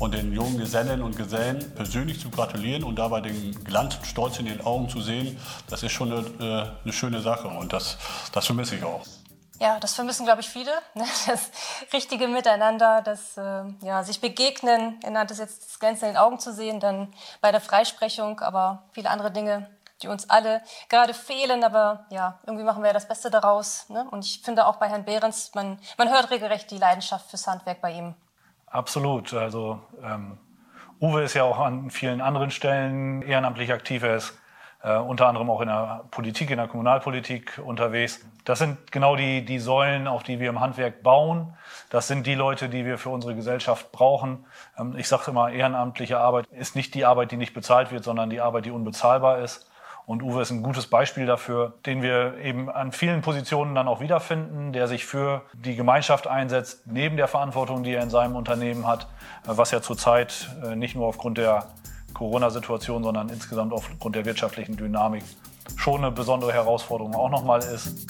und den jungen Gesellen und Gesellen persönlich zu gratulieren und dabei den Glanz und Stolz in den Augen zu sehen, das ist schon eine, äh, eine schöne Sache und das, das vermisse ich auch. Ja, das vermissen, glaube ich, viele. Ne? Das richtige Miteinander, das äh, ja, sich begegnen, es jetzt das Glänzen in den Augen zu sehen, dann bei der Freisprechung, aber viele andere Dinge, die uns alle gerade fehlen. Aber ja, irgendwie machen wir ja das Beste daraus. Ne? Und ich finde auch bei Herrn Behrens, man, man hört regelrecht die Leidenschaft fürs Handwerk bei ihm. Absolut. Also ähm, Uwe ist ja auch an vielen anderen Stellen ehrenamtlich aktiv. Er ist äh, unter anderem auch in der Politik, in der Kommunalpolitik unterwegs. Das sind genau die, die Säulen, auf die wir im Handwerk bauen. Das sind die Leute, die wir für unsere Gesellschaft brauchen. Ähm, ich sage immer, ehrenamtliche Arbeit ist nicht die Arbeit, die nicht bezahlt wird, sondern die Arbeit, die unbezahlbar ist. Und Uwe ist ein gutes Beispiel dafür, den wir eben an vielen Positionen dann auch wiederfinden, der sich für die Gemeinschaft einsetzt, neben der Verantwortung, die er in seinem Unternehmen hat, äh, was ja zurzeit äh, nicht nur aufgrund der Corona-Situation, sondern insgesamt aufgrund der wirtschaftlichen Dynamik schon eine besondere Herausforderung auch nochmal ist.